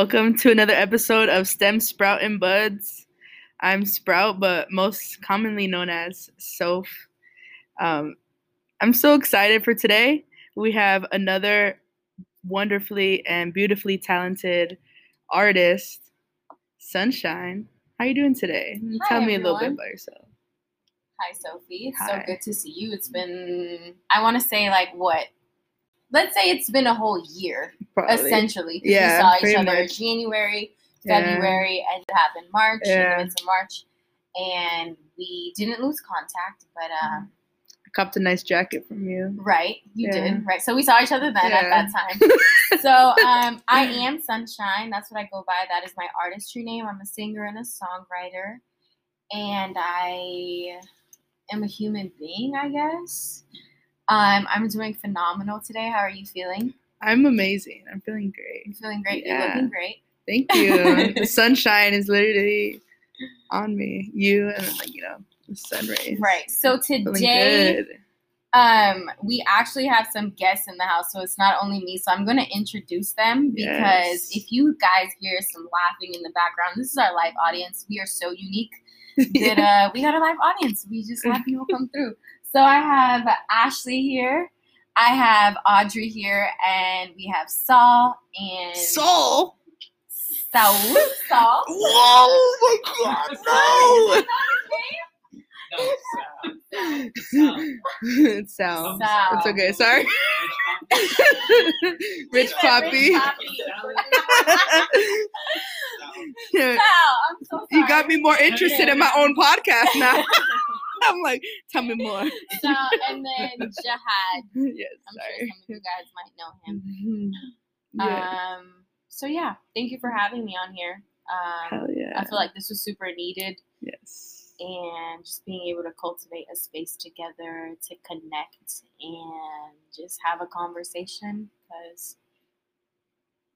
Welcome to another episode of STEM Sprout and Buds. I'm Sprout, but most commonly known as Soph. Um, I'm so excited for today. We have another wonderfully and beautifully talented artist, Sunshine. How are you doing today? Hi, Tell me a little bit about yourself. Hi, Sophie. It's Hi. so good to see you. It's been, I want to say, like, what? Let's say it's been a whole year, Probably. essentially. Yeah, We saw each other much. January, Yeah. February, and it happened March, Yeah. in March. And we didn't lose contact, but, uh, I copped a nice jacket from you. right, you Yeah. did, right? So we saw each other then Yeah. at that time. so um, I am Sunshine. That's what I go by. That is my artistry name. I'm a singer and a songwriter, and I am a human being, I guess. Um, I'm doing phenomenal today. How are you feeling? I'm amazing. I'm feeling great. I'm feeling great. Yeah. You're looking great. Thank you. the sunshine is literally on me. You and like you know the sun rays. Right. So today, um, we actually have some guests in the house, so it's not only me. So I'm going to introduce them because Yes. if you guys hear some laughing in the background, this is our live audience. We are so unique. that uh, we got a live audience. We just have people come through. So I have Ashley here, I have Audrey here, and we have Saul and Soul. Saul. Saul. Whoa! Oh my God! No. it's Sal. Sal. It's okay. Sorry. Rich Poppy. Rich Yeah, Sal, I'm so sorry. you got me more interested in my own podcast now. I'm like, tell me more. Sal, and then Jihad. yes, I'm sure sorry. some of you guys might know him. Mhm. Yeah. Um. So yeah, thank you for having me on here. Um, Hell yeah. I feel like this was super needed. yes. and just being able to cultivate a space together to connect and just have a conversation because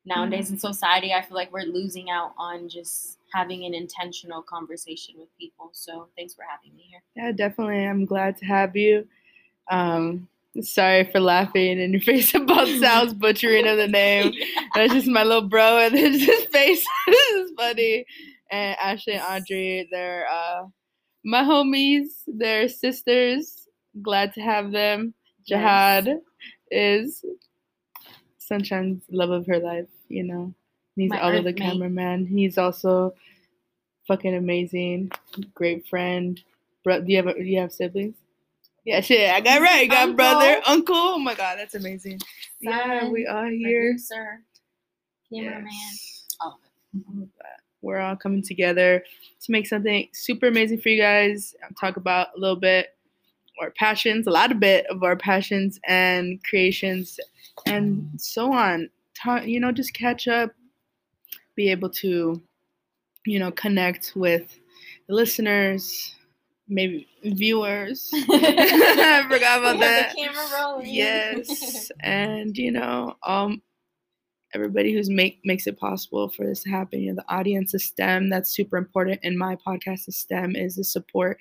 nowadays in society i feel like we're losing out on just having an intentional conversation with people so thanks for having me here Yeah, definitely. I'm glad to have you. Um, sorry for laughing in your face about Sal's butchering of the name. That's just my little bro, and then his face is funny. And Ashley and Audrey, they're uh, my homies. They're sisters. Glad to have them. Jihad is Sunshine's love of her life. You know, he's My all of the earthmate. cameraman. He's also fucking amazing, great friend. Bro, do you have do you have siblings? Yeah, shit, I got right. You got Uncle. brother, uncle. Oh my god, that's amazing. yeah, we are here. producer cameraman Yes. all of it all of that. We're all coming together to make something super amazing for you guys. I'll talk about a little bit our passions, a lot of bit of our passions and creations, and so on. Ta- you know, just catch up, be able to, you know, connect with the listeners, maybe viewers. I forgot about that. the camera rolling Yes, and you know, um, everybody who's make makes it possible for this to happen. You know, the audience is STEM. That's super important. In my podcast, is STEM is the support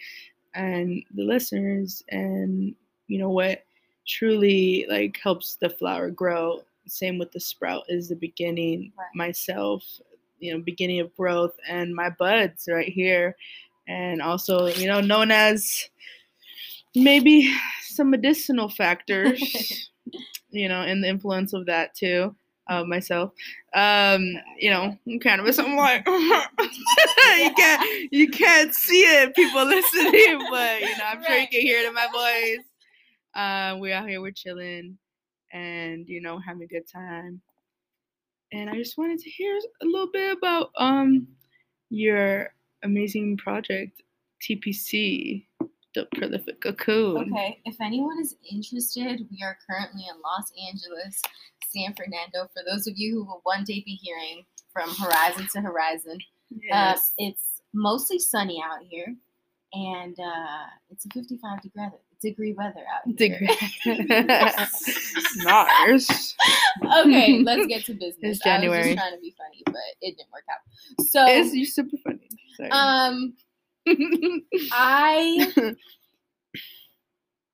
and the listeners, and you know what truly like helps the flower grow. Same with the sprout is the beginning. Right. Myself, you know, beginning of growth, and my buds right here, and also you know known as maybe some medicinal factors you know and the influence of that too uh, myself um you know cannabis i'm like you can't you can't see it people listening but you know i'm sure you can hear it in my voice uh, we're out here we're chilling and you know having a good time and i just wanted to hear a little bit about um your amazing project tpc the prolific cocoon Okay, if anyone is interested, we are currently in Los Angeles, San Fernando. For those of you who will one day be hearing from horizon to horizon, uh, Yes. it's mostly sunny out here, and uh, it's a 55 degree degree weather out here. Degree. Nice. okay, let's get to business. It's I was January. just trying to be funny, but it didn't work out. So, It's you super funny. Sorry. um, I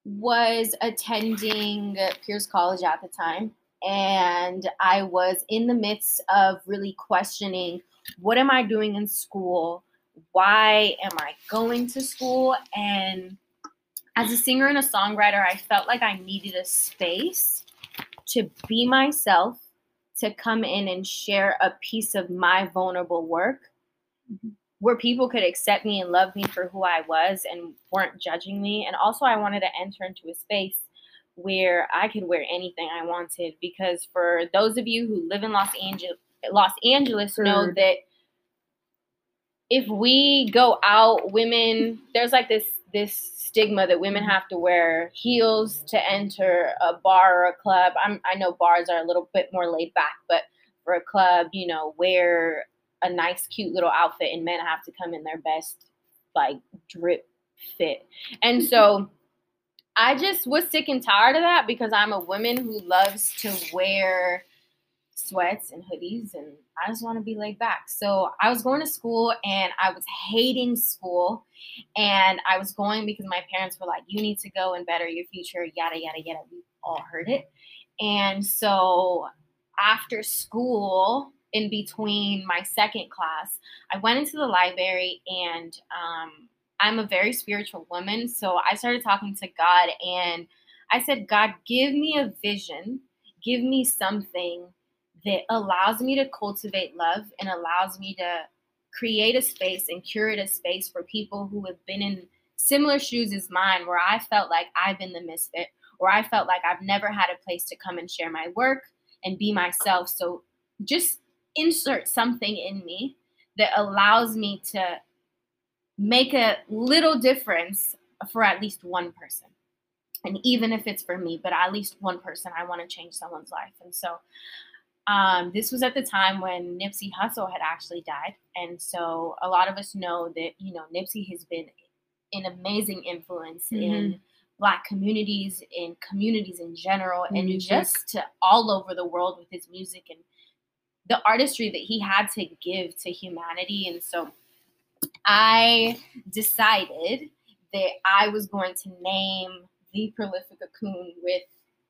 was attending Pierce College at the time, and I was in the midst of really questioning what am I doing in school? Why am I going to school? And as a singer and a songwriter, I felt like I needed a space to be myself, to come in and share a piece of my vulnerable work mm-hmm. where people could accept me and love me for who I was and weren't judging me. And also, I wanted to enter into a space where I could wear anything I wanted because for those of you who live in Los Angeles, Los Angeles know that if we go out, women, there's like this this stigma that women mm-hmm. have to wear heels to enter a bar or a club. I'm, I know bars are a little bit more laid back, but for a club, you know, wear a nice, cute little outfit, and men have to come in their best, like drip fit. And mm-hmm. so I just was sick and tired of that because I'm a woman who loves to wear sweats and hoodies and I just want to be laid back. So I was going to school and I was hating school. And I was going because my parents were like, you need to go and better your future, yada, yada, yada. We all heard it. And so after school, in between my second class, I went into the library and um, I'm a very spiritual woman. So I started talking to God and I said, God, give me a vision, give me something that allows me to cultivate love and allows me to create a space and curate a space for people who have been in similar shoes as mine, where I felt like I've been the misfit, or I felt like I've never had a place to come and share my work and be myself. So just insert something in me that allows me to make a little difference for at least one person. And even if it's for me, but at least one person, I want to change someone's life. And so um, this was at the time when Nipsey Hussle had actually died. And so a lot of us know that, you know, Nipsey has been an amazing influence mm-hmm. in black communities, in communities in general, mm-hmm. and just to all over the world with his music and the artistry that he had to give to humanity. And so I decided that I was going to name the prolific cocoon with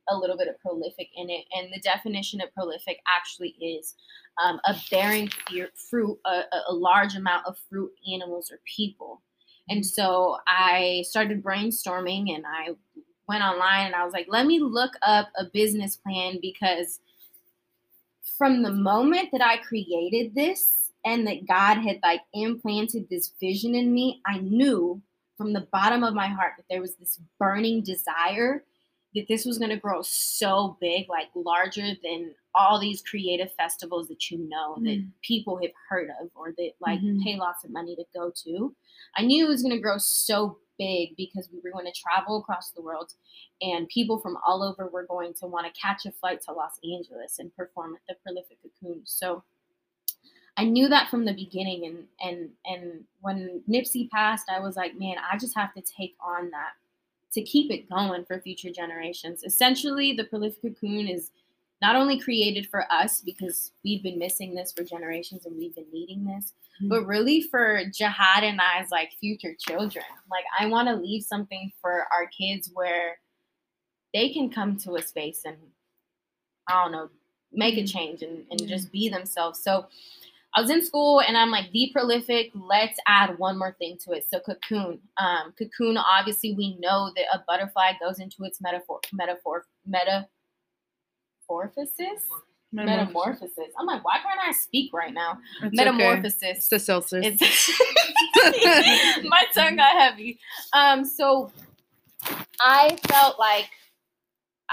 a little bit of prolific in it. And the definition of prolific actually is um, a bearing fruit, a, a large amount of fruit, animals, or people. And so I started brainstorming and I went online and I was like, let me look up a business plan because from the moment that I created this and that God had like implanted this vision in me, I knew from the bottom of my heart that there was this burning desire that this was going to grow so big, like larger than all these creative festivals that you know mm-hmm. that people have heard of or that like mm-hmm. pay lots of money to go to. I knew it was going to grow so big because we were going to travel across the world and people from all over were going to want to catch a flight to Los Angeles and perform at the Prolific Cocoon. So I knew that from the beginning and and and when Nipsey passed, I was like, man, I just have to take on that to keep it going for future generations. Essentially, the prolific cocoon is not only created for us because we've been missing this for generations and we've been needing this, mm-hmm. but really for Jihad and I's like future children. Like I want to leave something for our kids where they can come to a space and I don't know, make a mm-hmm. change and, and mm-hmm. just be themselves. So I was in school and I'm like, the prolific, let's add one more thing to it. So cocoon. Um, cocoon, obviously we know that a butterfly goes into its metaphor metaphor metamorphosis. Metamorphosis. I'm like, why can't I speak right now? It's Metamorphosis. Okay. It's the my tongue got heavy. Um, so I felt like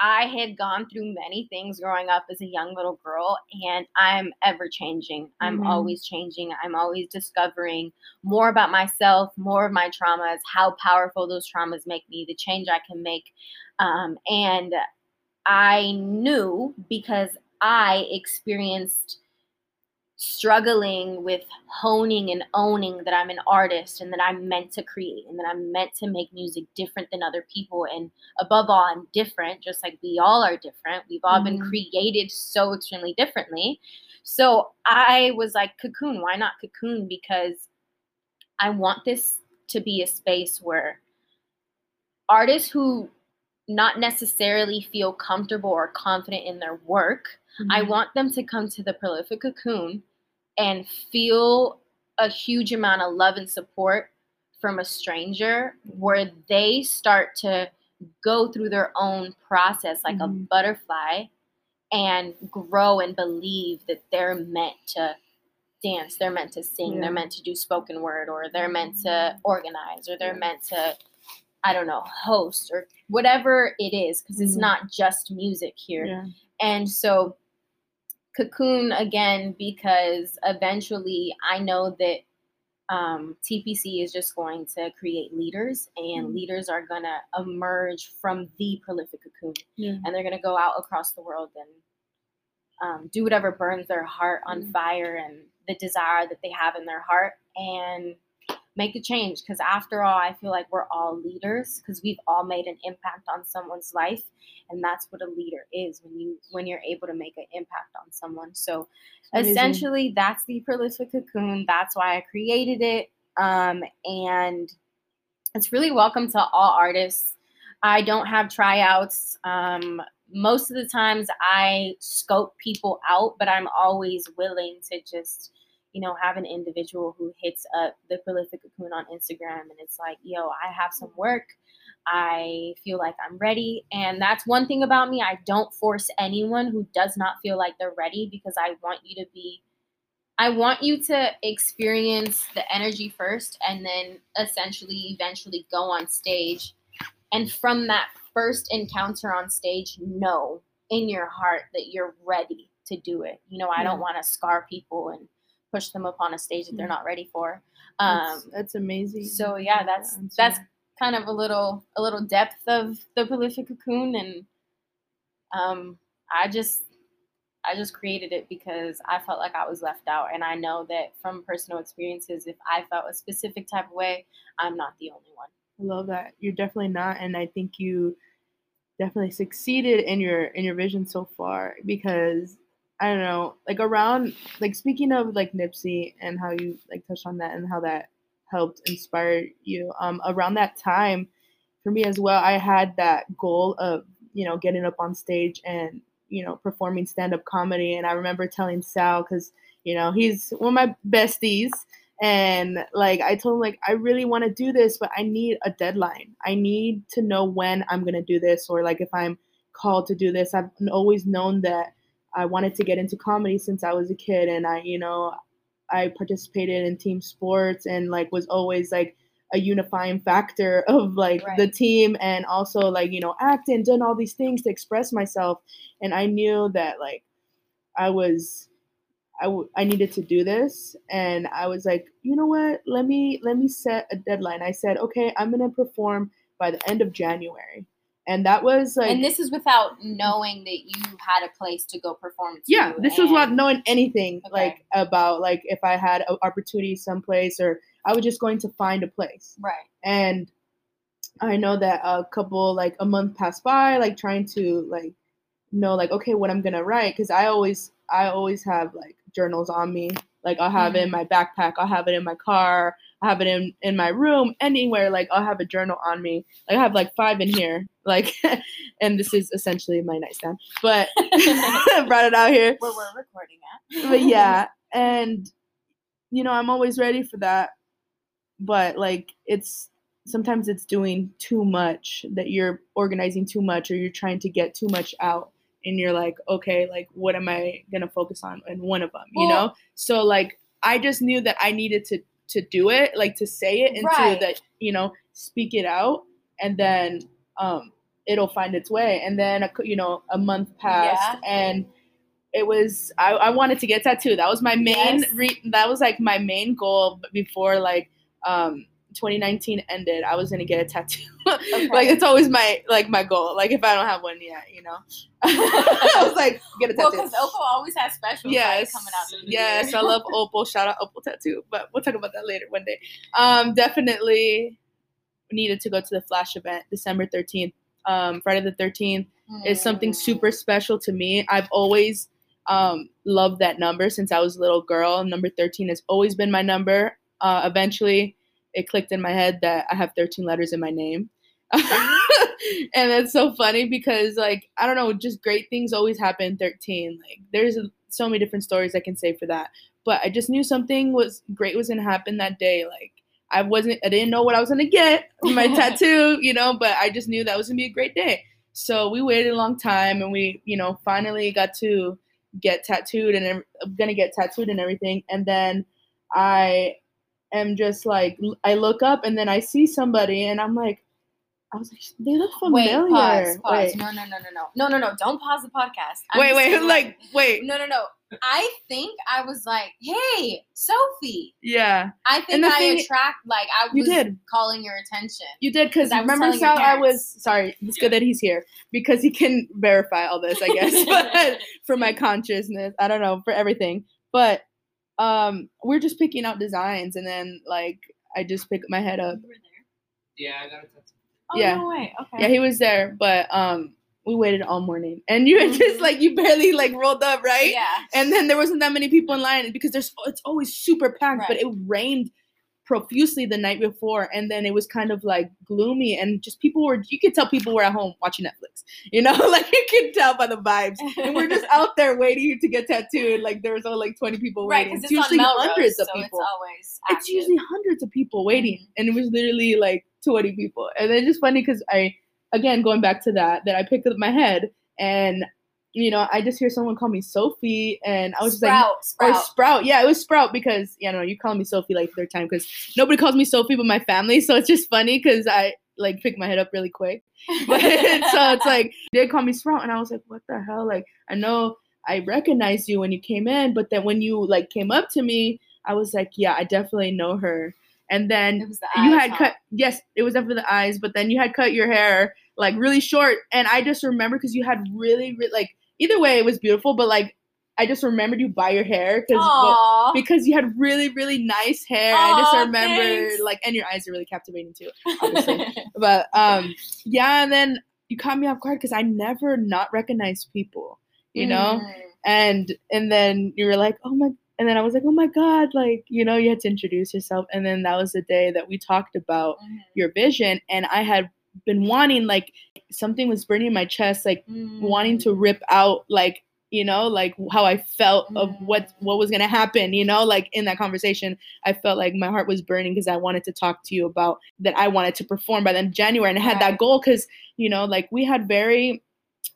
I had gone through many things growing up as a young little girl, and I'm ever changing. I'm mm-hmm. always changing. I'm always discovering more about myself, more of my traumas, how powerful those traumas make me, the change I can make. Um, and I knew because I experienced struggling with honing and owning that I'm an artist and that I'm meant to create and that I'm meant to make music different than other people. And above all, I'm different, just like we all are different. We've all mm-hmm. been created so extremely differently. So I was like, Cocoon, why not Cocoon? Because I want this to be a space where artists who not necessarily feel comfortable or confident in their work. Mm-hmm. I want them to come to the prolific cocoon and feel a huge amount of love and support from a stranger where they start to go through their own process like mm-hmm. a butterfly and grow and believe that they're meant to dance, they're meant to sing, yeah. they're meant to do spoken word, or they're meant to organize, or they're meant to, I don't know, host, or whatever it is, because it's mm-hmm. not just music here. Yeah. And so, Cocoon again, because eventually I know that um, TPC is just going to create leaders, and mm-hmm. leaders are going to emerge from the prolific cocoon, yeah. and they're going to go out across the world and um, do whatever burns their heart on mm-hmm. fire and the desire that they have in their heart, and make a change. Because after all, I feel like we're all leaders because we've all made an impact on someone's life, and that's what a leader is when you when you're able to make an impact on someone. So essentially that's the prolific cocoon that's why i created it um, and it's really welcome to all artists i don't have tryouts um, most of the times i scope people out but i'm always willing to just you know have an individual who hits up the prolific cocoon on instagram and it's like yo i have some work I feel like I'm ready. And that's one thing about me. I don't force anyone who does not feel like they're ready because I want you to be, I want you to experience the energy first and then essentially eventually go on stage. And from that first encounter on stage, know in your heart that you're ready to do it. You know, I don't want to scar people and push them up on a stage that they're not ready for. Um, that's, that's amazing. So yeah, that's that's kind of a little a little depth of the prolific cocoon and um I just I just created it because I felt like I was left out and I know that from personal experiences if I felt a specific type of way I'm not the only one. I love that. You're definitely not and I think you definitely succeeded in your in your vision so far because I don't know, like around like speaking of like Nipsey and how you like touched on that and how that helped inspire you. Um, around that time, for me as well, I had that goal of you know getting up on stage and you know performing stand up comedy. And I remember telling Sal because you know he's one of my besties, and like I told him like I really want to do this, but I need a deadline. I need to know when I'm gonna do this, or like if I'm called to do this. I've always known that I wanted to get into comedy since I was a kid, and I you know I participated in team sports and like was always like a unifying factor of like right. the team and also like you know acting done all these things to express myself. And i knew that like i was I, w- I needed to do this. And i was like you know what? Let me let me set a deadline. I said okay i'm gonna perform by the end of january and that was like and this is without knowing that you had a place to go perform to, yeah this was without knowing anything okay. like about like if i had an opportunity someplace or i was just going to find a place. Right. And i know that a couple like a month passed by like trying to like know like okay what i'm gonna write because i always i always have like journals on me like i'll have mm-hmm. it in mm-hmm. my backpack i'll have it in my car I have it in in my room, anywhere. Like I'll have a journal on me. Like I have like five in here. Like, and this is essentially my nightstand. But brought it out here. Where we're recording at. but yeah, and you know I'm always ready for that. But like it's sometimes it's doing too much that you're organizing too much or you're trying to get too much out and you're like okay like what am i gonna focus on in one of them you well, know so like i just knew that i needed to to do it, like to say it and right. that, you know, speak it out, and then um, it'll find its way. And then you know, a month passed, yeah. and it was I, I wanted to get tattooed. That was my main. Yes. Re- that was like my main goal before like um 2019 ended, I was gonna get a tattoo. Okay. like it's always my like my goal. Like if I don't have one yet, you know, I was like get a tattoo. Well, because Opal always has specials yes. coming out. Yes, I love Opal. Shout out Opal Tattoo. But we'll talk about that later one day. Um, definitely needed to go to the Flash event December 13th. Um, Friday the 13th mm. is something super special to me. I've always um, loved that number since I was a little girl. Number 13 has always been my number. Uh, eventually, it clicked in my head that I have 13 letters in my name. and that's so funny because like I don't know, just great things always happen in 13. Like there's so many different stories I can say for that. But I just knew something was great was gonna happen that day. Like I wasn't I didn't know what I was gonna get from my tattoo, you know, but I just knew that was gonna be a great day. So we waited a long time and we, you know, finally got to get tattooed and I'm gonna get tattooed and everything. And then I am just like I look up and then I see somebody and I'm like, I was like, they look familiar. Wait, pause, pause. Wait. No, no, no, no, no, no, no, no. Don't pause the podcast. I'm wait, wait, saying, like, wait, no, no, no. I think I was like, hey, Sophie. yeah, I think I thing- attract like I was You was did. calling your attention. you did because I was remember telling your I was sorry. It's good that he's here because he can verify all this, I guess, but for my consciousness, I don't know for everything, but um, we're just picking out designs and then like I just pick my head up. You were there. Yeah, I got a tattoo. Oh Yeah. no way. Okay. Yeah, he was there, but um, we waited all morning, and you were just like you barely like rolled up, right? Yeah. And then there wasn't that many people in line because there's it's always super packed, but it rained profusely the night before, and then it was kind of like gloomy, and just people were you could tell people were at home watching Netflix, you know, like you could tell by the vibes. And we're just out there waiting to get tattooed. Like there was only like 20 people right, waiting. because It's it's, usually Melrose, hundreds of so people. It's always. It's usually hundreds of people waiting, Mhm. and it was literally like 20 people. And it's just funny because I, again, going back to that, that I picked up my head and, you know, I just hear someone call me Sophie, and I was just like, Sprout, or sprout. Sprout. Yeah, it was Sprout because, you know, you call me Sophie like third time because nobody calls me Sophie but my family. So it's just funny because I like pick my head up really quick. But so it's like they call me Sprout, and I was like, what the hell? Like I know I recognized you when you came in, but then when you like came up to me, I was like, yeah, I definitely know her. And then the you eyes, had huh? cut yes it was definitely the eyes but then you had cut your hair like really short and i just remember because you had really, really like either way it was beautiful but like i just remembered you by your hair because because you had really really nice hair i just remember thanks. like and your eyes are really captivating too obviously but um yeah and then you caught me off guard because i never not recognize people you know Mm. and and then you were like oh my and then i was like oh my god like you know you had to introduce yourself and then that was the day that we talked about Mhm. your vision and i had been wanting like something was burning in my chest like wanting to Mm. rip out like you know like how i felt of what Mm. what was going to happen you know like in that conversation i felt like my heart was burning because i wanted to talk to you about that i wanted to perform by then january and i had that goal because you know like we had very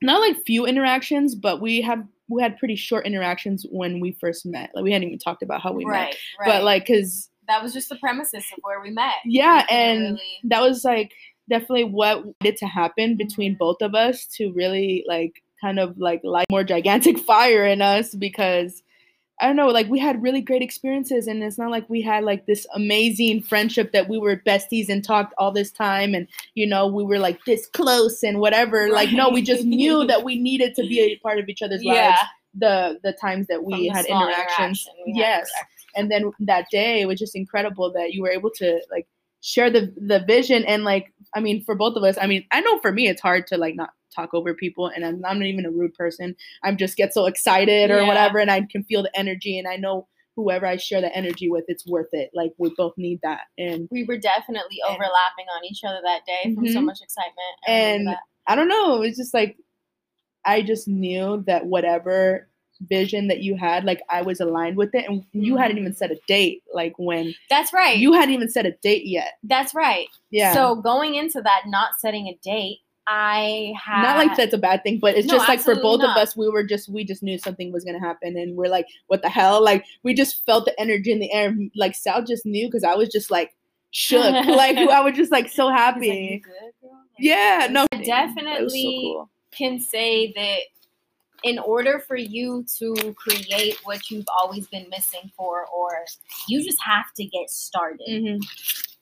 not like few interactions but we have we had pretty short interactions when we first met like we hadn't even talked about how we met right, right. but like because that was just the premises of where we met. yeah and really- that was like definitely what needed to happen between both of us to really like kind of like light more gigantic fire in us because I don't know, like we had really great experiences and it's not like we had like this amazing friendship that we were besties and talked all this time and you know we were like this close and whatever. Like no, we just knew that we needed to be a part of each other's yeah, lives the the times that we had interactions. interaction we Yes direct. and then that day it was just incredible that you were able to like share the the vision and like i mean for both of us i mean i know for me it's hard to like not talk over people and i'm, I'm not even a rude person i'm just get so excited or Yeah. whatever and i can feel the energy and i know whoever i share the energy with it's worth it like we both need that and We were definitely overlapping on each other that day from so Mhm. much excitement. I And- i don't know it's just like i just knew that whatever vision that you had like i was aligned with it and you hadn't mm-hmm. even set a date like when that's right. you hadn't even set a date yet that's right. yeah So going into that, not setting a date, I had not like that's a bad thing, but it's No, just like for both not. of us, we were just we just knew something was gonna happen, and we're like, what the hell? Like we just felt the energy in the air. Like Sal just knew because I was just like shook, like I was just like so happy. Good, girl?" Like, yeah, no, I was so definitely cool. can say that in order for you to create what you've always been missing for, or you just have to get started. Mhm.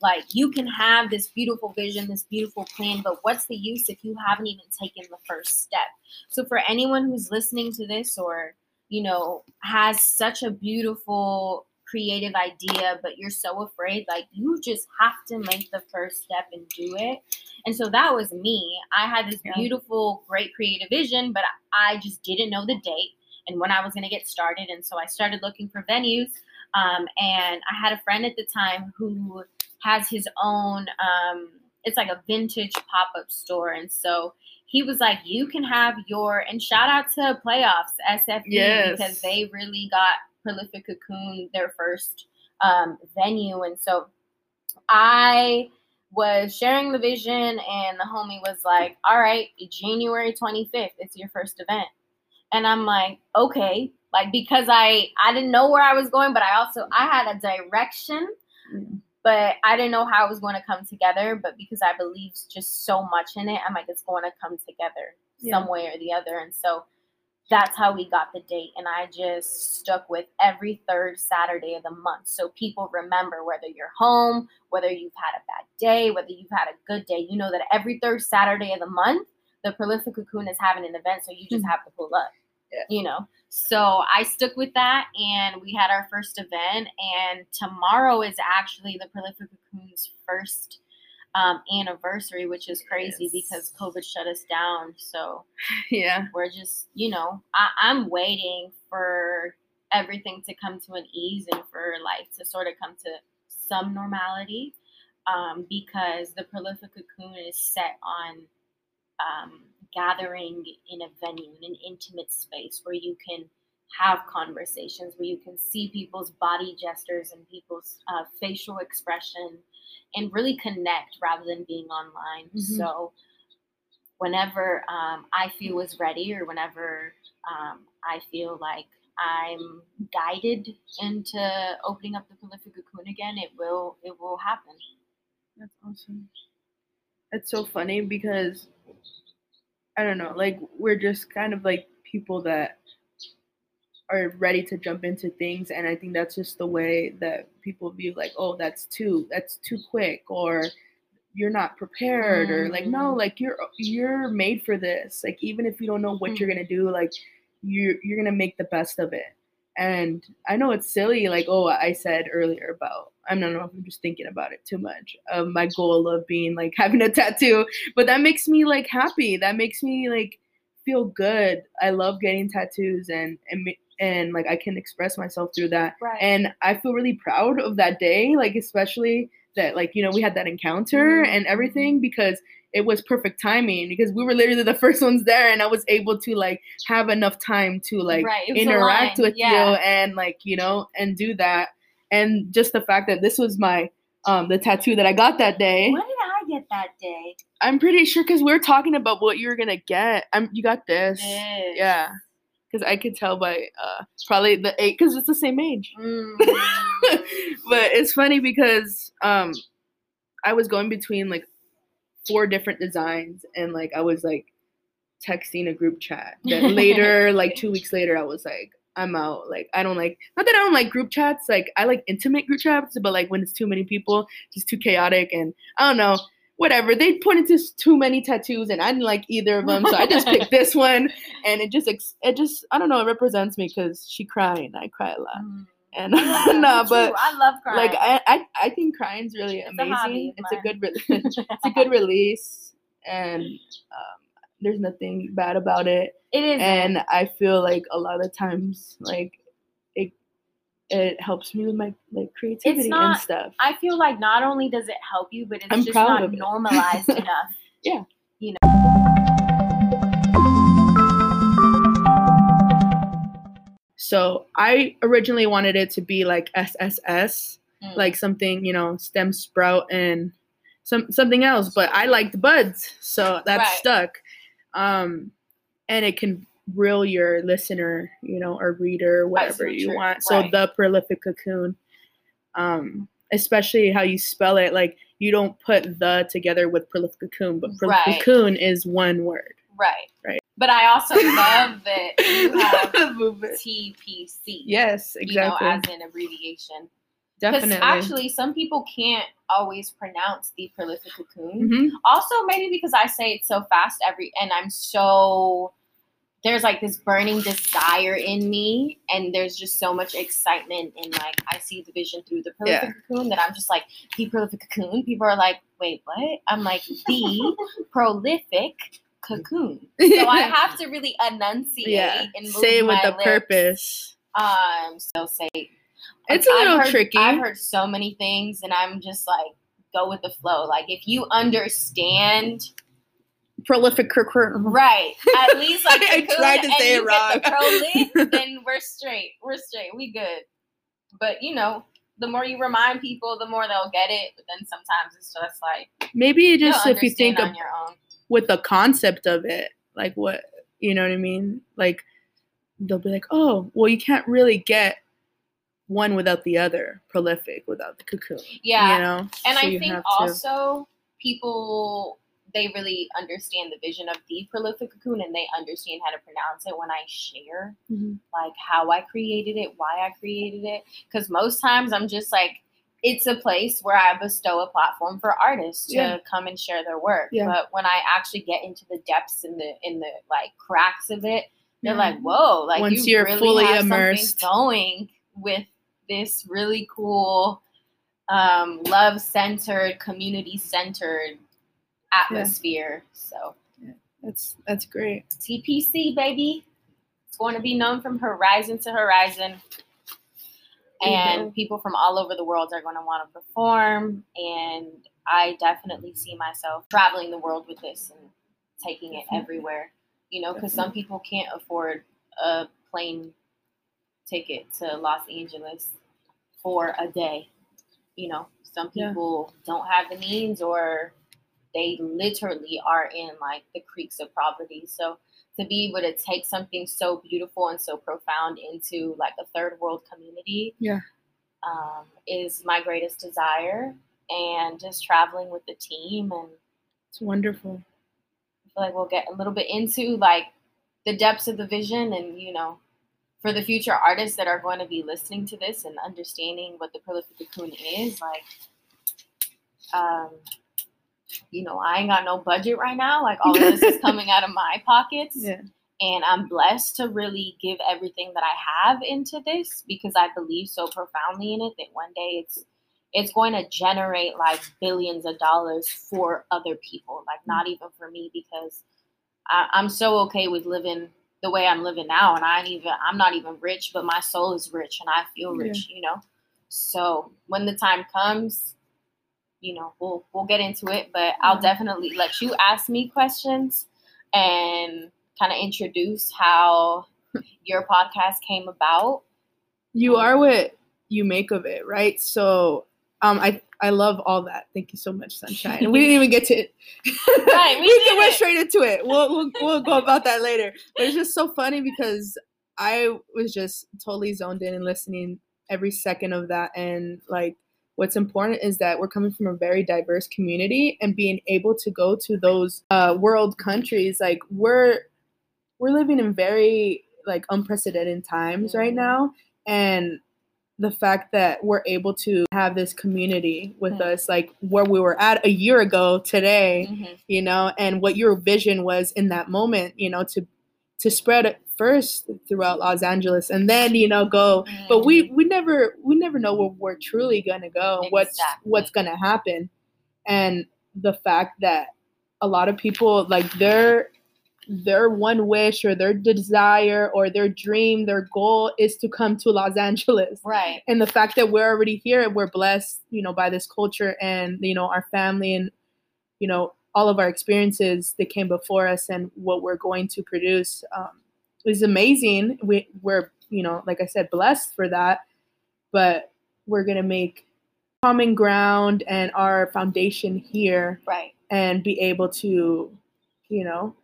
Like you can have this beautiful vision, this beautiful plan, but what's the use if you haven't even taken the first step? So for anyone who's listening to this or, you know, has such a beautiful creative idea, but you're so afraid, like you just have to make the first step and do it. And so that was me. I had this beautiful, great creative vision, but I just didn't know the date and when I was going to get started. And so I started looking for venues. Um, and I had a friend at the time who has his own. Um, it's like a vintage pop-up store and so he was like you can have your and shout out to playoffs sfe Yes. because they really got prolific cocoon their first um, venue and so i was sharing the vision and the homie was like all right january 25th it's your first event and i'm like okay like because i i didn't know where i was going but i also i had a direction but I didn't know how it was going to come together. But because I believe just so much in it, I'm like, it's going to come together Yeah. some way or the other. And so that's how we got the date. And I just stuck with every third Saturday of the month. So people remember whether you're home, whether you've had a bad day, whether you've had a good day, you know that every third Saturday of the month, the Prolific Cocoon is having an event. So you just Mhm. have to pull up. Yeah. You know, so I stuck with that, and we had our first event. And tomorrow is actually the Prolific Cocoon's first um, anniversary, which is crazy Yes. because COVID shut us down. So Yeah. we're just, you know, I, I'm waiting for everything to come to an ease and for life to sort of come to some normality um, because the prolific cocoon is set on um, gathering in a venue, in an intimate space where you can have conversations, where you can see people's body gestures and people's uh, facial expression and really connect rather than being online. Mhm. So, whenever um, I feel is ready or whenever um, I feel like I'm guided into opening up the prolific cocoon again, it will it will happen. That's awesome. That's so funny because I don't know, like we're just kind of like people that are ready to jump into things and I think that's just the way that people view like, oh, that's too that's too quick or you're not prepared or like no, Mm. like you're you're made for this. Like even if you don't know what you're Mm. gonna do, like you're you're gonna make the best of it. And I know it's silly, like, oh, I said earlier about, I don't know if I'm just thinking about it too much, of my goal of being like having a tattoo, but that makes me like happy. That makes me like feel good. I love getting tattoos and, and, and like I can express myself through that. Right. And I feel really proud of that day, like, especially that, like, you know, we had that encounter and everything because it was perfect timing because we were literally the first ones there and I was able to like have enough time to like Right, interact with yeah. you and like you know and do that and just the fact that this was my um the tattoo that I got that day what did I get that day? I'm pretty sure because we were talking about what you were gonna get I'm you got this This. yeah because I could tell by uh probably the eight because it's the same age Mm. but it's funny because um I was going between like four different designs and like I was like texting a group chat. Then later, like two weeks later, I was like, I'm out. Like I don't like not that I don't like group chats. Like I like intimate group chats, but like when it's too many people, just too chaotic and I don't know. Whatever they pointed to too many tattoos, and I didn't like either of them, so I just picked this one, and it just it just I don't know it represents me because she cried, and I cry a lot, Mm. and Yeah, no, but. I love crying. like I, I I think crying's really It's amazing. of it's a good re- it's a good release, and um, there's nothing bad about it. it is. And I feel like a lot of times, like it helps me with my like creativity and not- stuff. I feel like not only does it help you, but it's I'm just proud not it. normalized enough. Yeah. You know. So I originally wanted it to be like SSS, Mm. like something you know stem sprout and some something else but i liked buds so that Right. stuck um and it can reel your listener you know or reader whatever you you're- want so right. the prolific cocoon um especially how you spell it like you don't put the together with prolific cocoon but prolific Right. cocoon is one word right. Right. But I also love that you have TPC. yes exactly You know, as an abbreviation. Because definitely actually, some people can't always pronounce the prolific cocoon. Mhm. Also, maybe because I say it so fast every, and I'm so there's like this burning desire in me, and there's just so much excitement, and like I see the vision through the prolific cocoon that I'm just like the prolific cocoon. People are like, wait, what? I'm like the prolific cocoon. So I have to really enunciate yeah and move say it with the lips. purpose Um, so say It's a I've little heard- tricky. I've heard so many things, and I'm just like go with the flow. Like if you understand Prolific cur- right, at least like I the tried to say it the wrong. prolin, then we're straight. We're straight. We good. But you know, the more you remind people, the more they'll get it. But then sometimes it's just like Maybe just if you think of your own. with the concept of it, like what you know what I mean? Like they'll be like, oh, well, you can't really get one without the other. Prolific without the cocoon. Yeah. You know. And So I think also people they really understand the vision of the prolific cocoon and they understand how to pronounce it when I share Mhm. like how I created it, why I created it. Because most times I'm just like, it's a place where I bestow a platform for artists to Yeah. come and share their work. Yeah. But when I actually get into the depths and the in the like cracks of it, they're Yeah. like, whoa, like Once you you're really fully immersed. going with this really cool um, love centered, community centered atmosphere. So That's that's great. TPC, baby. It's going to be known from horizon to horizon. And Mhm. people from all over the world are going to want to perform. And I definitely see myself traveling the world with this and taking it everywhere. You know, because some people can't afford a plane ticket to Los Angeles for a day. You know, some Yeah. people don't have the means or they literally are in like the creeks of poverty. So to be able to take something so beautiful and so profound into like a third world community Yeah. um, is my greatest desire. And just traveling with the team and It's wonderful. I feel like we'll get a little bit into like the depths of the vision and you know for the future artists that are going to be listening to this and understanding what the prolific cocoon is like um you know i ain't got no budget right now like all of this is coming out of my pockets Yeah. and i'm blessed to really give everything that i have into this because i believe so profoundly in it that one day it's it's going to generate like billions of dollars for other people like not mm. even for me because I, i'm so okay with living the way i'm living now and i ain't even i'm not even rich but my soul is rich and i feel Yeah. rich you know so when the time comes you know we'll we'll get into it but i'll definitely let you ask me questions and kind of introduce how your podcast came about You are what you make of it, right? So um I I love all that. Thank you so much, Sunshine. we didn't even get to it Right, we we did went straight into it. We'll, we'll we'll go about that later. But it's just so funny because I was just totally zoned in and listening every second of that. And like, what's important is that we're coming from a very diverse community and being able to go to those uh, world countries. Like, we're we're living in very like unprecedented times right now, and the fact that we're able to have this community with Mhm. us, like where we were at a year ago today, Mhm. you know, and what your vision was in that moment, you know, to to spread first throughout Los Angeles and then, you know, go. But we we never we never know where we're truly gonna go, what's what's gonna happen. And the fact that a lot of people like their their one wish or their desire or their dream, their goal is to come to Los Angeles right and the fact that we're already here and we're blessed you know by this culture and you know our family and you know all of our experiences that came before us and what we're going to produce um, is amazing. We, we're you know like i said blessed for that but we're going to make common ground and our foundation here right. and be able to you know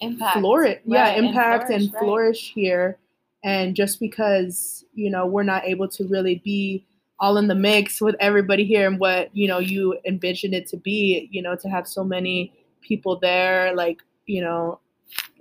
impact. flourish. Yeah Right, and impact and flourish, right. flourish here. And just because you know we're not able to really be all in the mix with everybody here and what you know you envision it to be you know to have so many people there like you know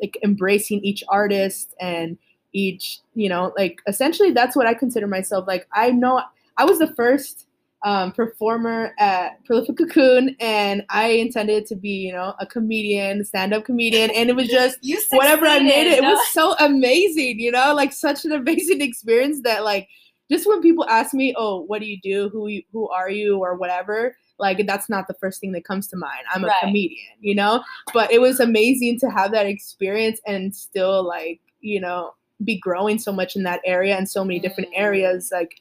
like embracing each artist and each you know like essentially that's what i consider myself like i know i was the first um, performer at Prolific Cocoon, and I intended to be, you know, a comedian, stand-up comedian, and it was just whatever I made it. It was so amazing, you know, like such an amazing experience that like just when people ask me, "Oh, what do you do? Who you, who are you?" or whatever, like that's not the first thing that comes to mind. I'm a Right. comedian, you know. But it was amazing to have that experience and still like, you know, be growing so much in that area and so many different Mm. areas like,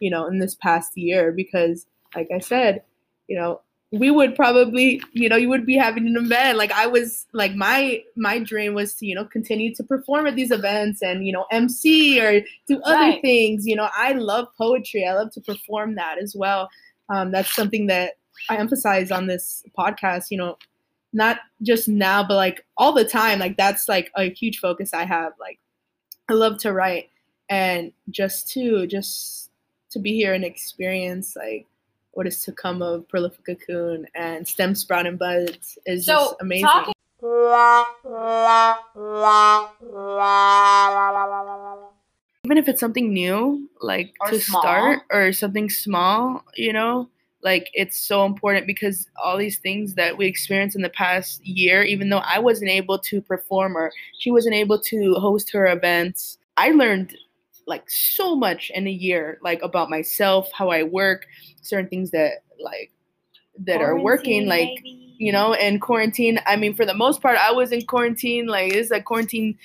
you know, in this past year because like I said, you know, we would probably, you know, you would be having an event. Like I was like my my dream was to, you know, continue to perform at these events and, you know, MC or do other Right. things. You know, I love poetry. I love to perform that as well. Um, that's something that I emphasize on this podcast, you know, not just now, but like all the time. Like that's like a huge focus I have. Like I love to write and just to just to be here and experience like what is to come of prolific cocoon and stem sprout and buds is just amazing. talking Even if it's something new, like Or to small. start or something small, you know, like it's so important because all these things that we experienced in the past year, even though I wasn't able to perform or she wasn't able to host her events, I learned like so much in a year, like about myself, how I work, certain things that like that are working, like baby. you know, in quarantine. I mean, for the most part, I was in quarantine. Like it's like quarantine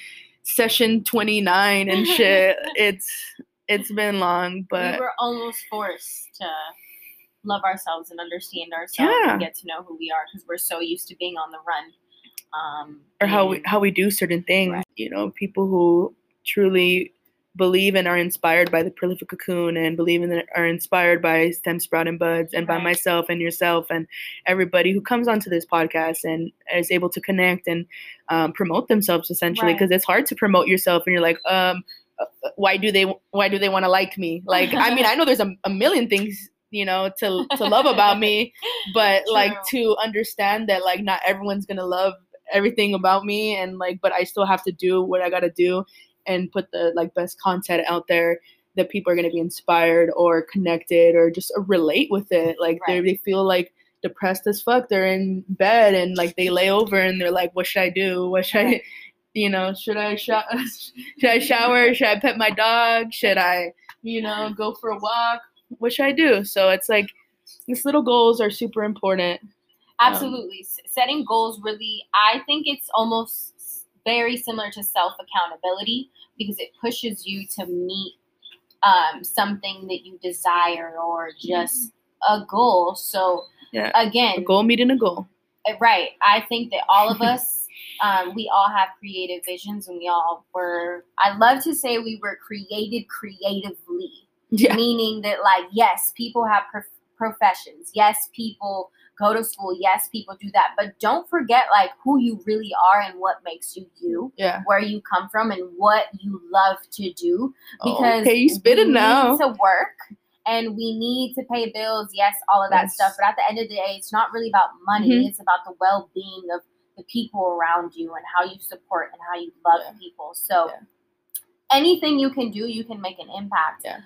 session twenty nine and shit. it's it's been long, but we were almost forced to love ourselves and understand ourselves Yeah. and get to know who we are because we're so used to being on the run. Um, or how we how we do certain things. Right. You know, people who truly believe and are inspired by the prolific cocoon and believe in are inspired by stem sprout and buds and by myself and yourself and everybody who comes onto this podcast and is able to connect and um, promote themselves essentially Right. because it's hard to promote yourself and you're like um uh, why do they why do they want to like me like i mean i know there's a, a million things you know to to love about me but like to understand that like not everyone's gonna love everything about me and like but i still have to do what i gotta do and put the like best content out there that people are gonna be inspired or connected or just relate with it. Like they Right. they feel like depressed as fuck. They're in bed and like they lay over and they're like what should i do? What should i you know should i sho- should i shower? Should i pet my dog? Should i you know go for a walk what should i do so it's like these little goals are super important Um, Absolutely. S Setting goals really, I think it's almost very similar to self accountability because it pushes you to meet um, something that you desire or just a goal. So, Yeah. again, a goal meeting a goal Uh, Right. I think that all of us, um, we all have creative visions, and we all were. I love to say we were created creatively, yeah meaning that, like, yes, people have prof- professions. Yes, people go to school. Yes, people do that. But don't forget, like, who you really are and what makes you you, yeah where you come from, and what you love to do because okay you spit it now to work and we need to pay bills yes all of that Yes. stuff but at the end of the day it's not really about money Mhm. it's about the well-being of the people around you and how you support and how you love Yeah. people so Yeah. anything you can do you can make an impact Yeah.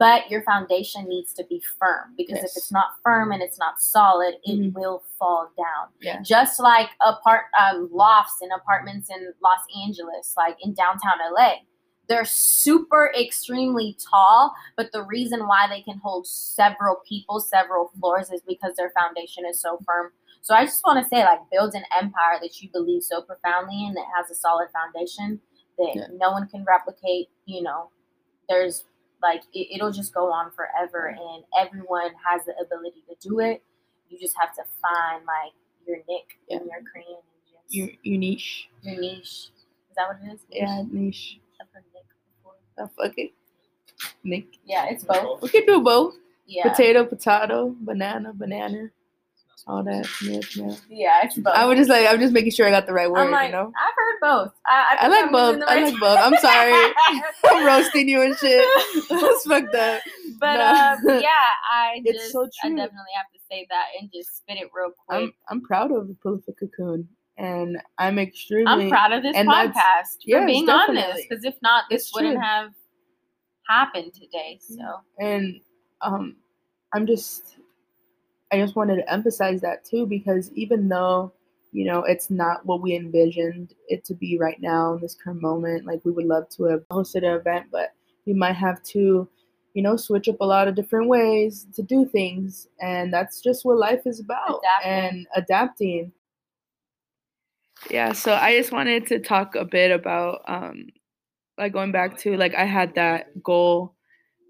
But your foundation needs to be firm because Yes. if it's not firm and it's not solid it Mhm. will fall down Yeah. just like apart um, lofts and apartments in Los Angeles, like in downtown LA. They're super extremely tall, but the reason why they can hold several people, several floors, is because their foundation is so firm. So I just want to say, like, build an empire that you believe so profoundly in that has a solid foundation that Yeah. no one can replicate. You know, there's like it, it'll just go on forever, and everyone has the ability to do it. You just have to find like your nick and your cream and just you you niche your niche. Is that what it is? yeah niche I've heard niche before. oh, fuck it Nick. Yeah, it's both. we could do both Yeah. potato potato banana banana all that yeah, yeah. Yeah, it's both. I was just like I'm just making sure I got the right word like, you know I've heard both. I, I think like I'm both the I like both I'm sorry I'm roasting you and shit that's fucked up But No. um, yeah, I It's just so I definitely have to say that and just spit it real quick. I'm I'm proud of the prolific cocoon, and I'm extremely. I'm proud of this podcast for being honest, definitely. because if not, this It's wouldn't true. have happened today. So and um, I'm just. I just wanted to emphasize that too because even though you know it's not what we envisioned it to be right now in this current moment, like we would love to have hosted an event, but we might have to. You know, switch up a lot of different ways to do things, and that's just what life is about. Adapting. And adapting. Yeah, so I just wanted to talk a bit about um like going back to like I had that goal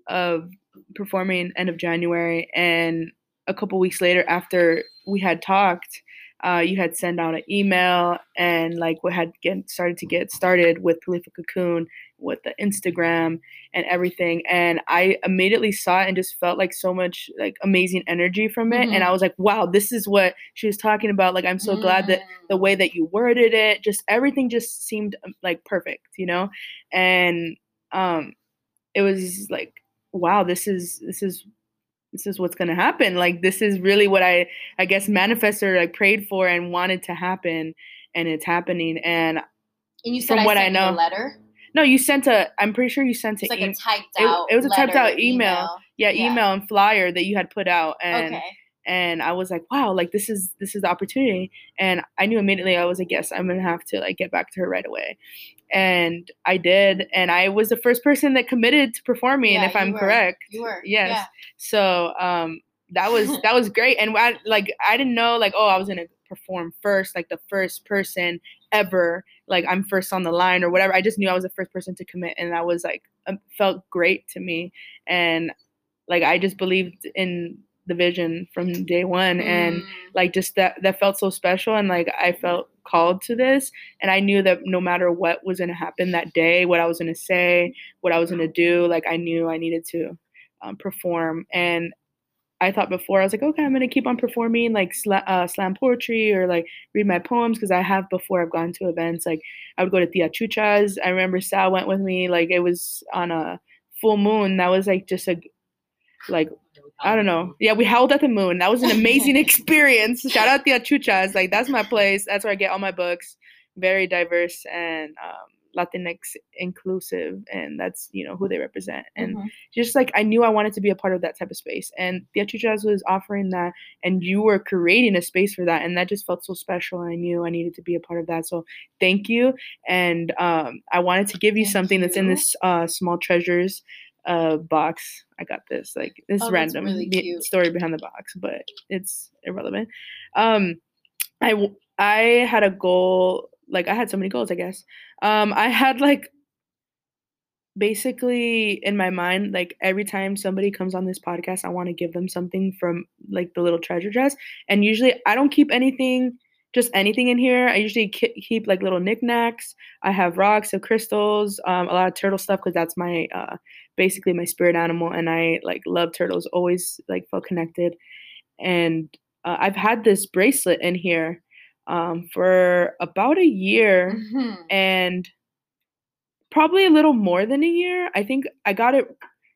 of performing end of January and a couple weeks later after we had talked, uh, you had sent out an email and like we had get started to get started with Prolific Cocoon with the Instagram and everything. And I immediately saw it and just felt like so much like amazing energy from it. Mhm. And I was like, wow, this is what she was talking about. Like I'm so glad that the Mm. way that you worded it, just everything just seemed um, like perfect, you know? And um it was like, wow, this is this is this is what's gonna happen. Like this is really what I I guess manifested or like prayed for and wanted to happen and it's happening. And And you said from I what I sent a know- letter. no, you sent a I'm pretty sure you sent It's a like em- a typed it- out. it was a typed out email. yeah, Yeah. email and flyer that you had put out and okay. and I was like, wow, like this is this is the opportunity. And I knew immediately I was like, yes, I'm gonna have to like get back to her right away. And I did, and I was the first person that committed to performing, Yeah, if I'm were. correct. You were. Yes. Yeah. So um that was that was great. And I like I didn't know like, oh, I was gonna perform first, like the first person ever, like I'm first on the line or whatever. I just knew I was the first person to commit and that was like um, felt great to me. And like I just believed in the vision from day one and Mm. like just that that felt so special and like I felt called to this and I knew that no matter what was going to happen that day, what I was going to say, what I was going to do, like I knew I needed to um, perform and I thought before I was like, okay, I'm gonna keep on performing like sla- uh, slam poetry or like read my poems because I have before I've gone to events. Like I would go to Tia Chucha's. I remember Sal went with me. Like it was on a full moon. That was like just a like I don't know. Yeah, we howled at the moon. That was an amazing experience. Shout out Tia Chucha's. Like that's my place. That's where I get all my books. Very diverse and um, Latinx inclusive, and that's you know who they represent. And Mhm. just like I knew I wanted to be a part of that type of space, and the Chuchas was offering that, and you were creating a space for that, and that just felt so special. And I knew I needed to be a part of that. So thank you, and um, I wanted to give you Thank something that's in this uh, small treasures uh box. I got this like this Oh, random really story behind the box but it's irrelevant. Um i i had a goal like i had so many goals i guess. Um i had like basically in my mind like every time somebody comes on this podcast i want to give them something from like the little treasure chest and usually i don't keep anything just anything in here. I usually keep like little knickknacks. I have rocks and crystals um, a lot of turtle stuff because that's my uh, basically my spirit animal and i like love turtles always like felt connected and uh, i've had this bracelet in here um, for about a year Mhm. and probably a little more than a year. I think I got it.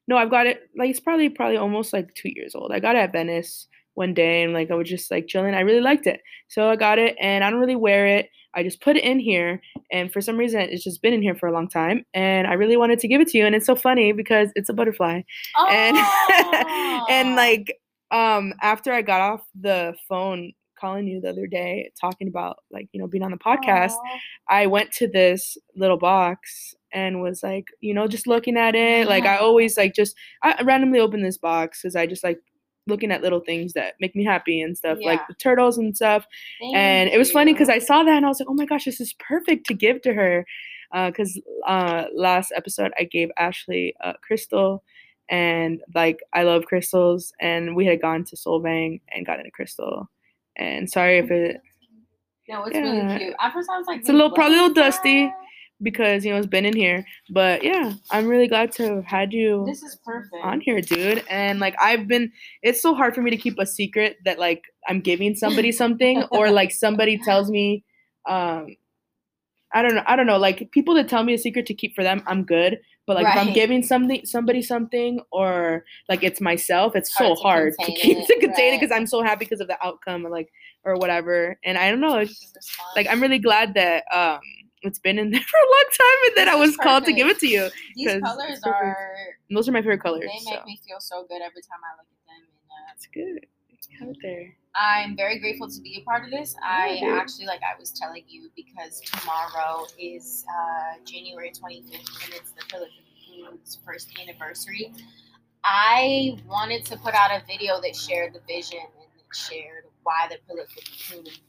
No, I've got it. Like it's probably probably almost like two years old. I got it at Venice one day, and like I was just like chilling. I really liked it, so I got it, and I don't really wear it. I just put it in here, and for some reason, it's just been in here for a long time, and I really wanted to give it to you. And it's so funny because it's a butterfly, and and like um after I got off the phone calling you the other day talking about like you know being on the podcast. I went to this little box and was like, you know, just looking at it. Like I always like just I randomly open this box because I just like looking at little things that make me happy and stuff, like the turtles and stuff. Thank and it was funny because. I saw that and I was like, oh my gosh, this is perfect to give to her. Because uh, last episode I gave Ashley a crystal, and like I love crystals, and we had gone to Solvang and gotten a crystal. And sorry if it No, it's Yeah. really cute. At first, I was like, It's a little- probably a little dusty. that?" Because you know it's been in here. But yeah, I'm really glad to have had you This is perfect. on here, dude. And like I've been, it's so hard for me to keep a secret that like I'm giving somebody something or like somebody tells me, um, I don't know, I don't know, like people that tell me a secret to keep for them, I'm good. But like if I'm giving something somebody something or like it's myself, it's so Hard to hard to keep it, to contain it because I'm so happy because of the outcome or like or whatever. And I don't know, it's This is fun. like I'm really glad that um it's been in there for a long time and then I was is called to give it to you. These colors are. Those are my favorite colors. They so make me feel so good every time I look at them. And uh, that's good. It there. I'm very grateful to be a part of this. I actually, like I was telling you, because tomorrow is uh, January 25th and it's the Philippines first anniversary. I wanted to put out a video that shared the vision and shared why the Philippines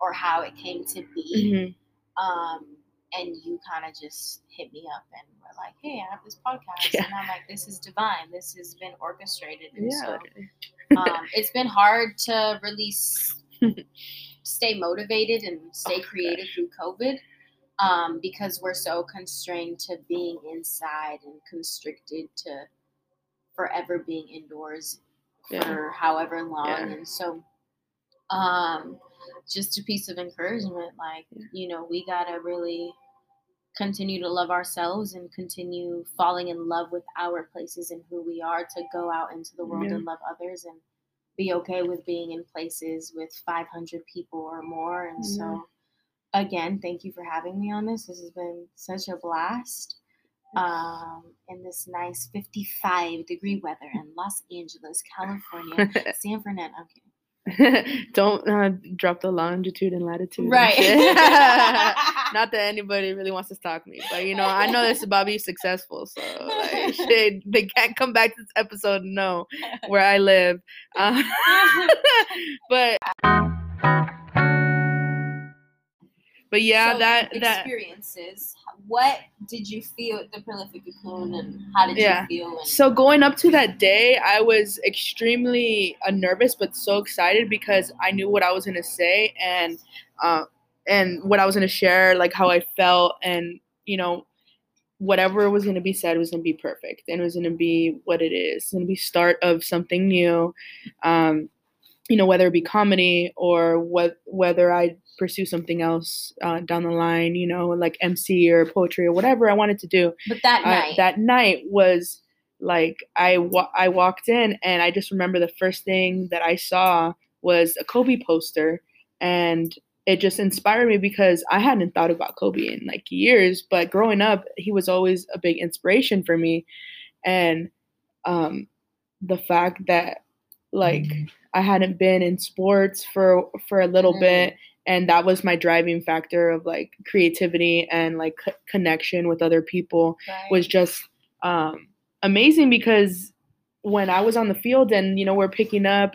or how it came to be. Mhm. Um, and you kind of just hit me up and were like, "Hey, I have this podcast," Yeah. and I'm like, "This is divine. This has been orchestrated." And Yeah. so Um, it's been hard to s- stay motivated and stay creative through COVID um, because we're so constrained to being inside and constricted to forever being indoors Yeah. for however long. Yeah. And so, um, just a piece of encouragement like, you know, we got to really continue to love ourselves and continue falling in love with our places and who we are to go out into the world Yeah. and love others and be okay with being in places with 500 people or more. And so, again, thank you for having me on this. This has been such a blast. Um, in this nice 55 degree weather in Los Angeles, California, San Fernando. Kidding. Don't uh, drop the longitude and latitude. Right. shit. Not that anybody really wants to stalk me, but you know, I know this about being successful, so like, shit, they can't come back to this episode and know where I live. Uh, but but yeah, So, that that experiences. What did you feel at the prolific cocoon, and how did Yeah. you feel? And, So going up to that day, I was extremely uh, nervous, but so excited because I knew what I was gonna say and uh, and what I was gonna share, like how I felt, and you know, whatever was gonna be said was gonna be perfect, and it was gonna be what it is. It's gonna be start of something new, um, you know, whether it be comedy or what whether I pursue something else uh, down the line, you know, like MC or poetry or whatever I wanted to do. But that uh, night, that night was like I wa- I walked in and I just remember the first thing that I saw was a Kobe poster. And it just inspired me because I hadn't thought about Kobe in like years but growing up he was always a big inspiration for me. And um the fact that like I hadn't been in sports for for a little Mm. bit and that was my driving factor of like creativity and like c- connection with other people right? was just um, amazing because when I was on the field and you know we're picking up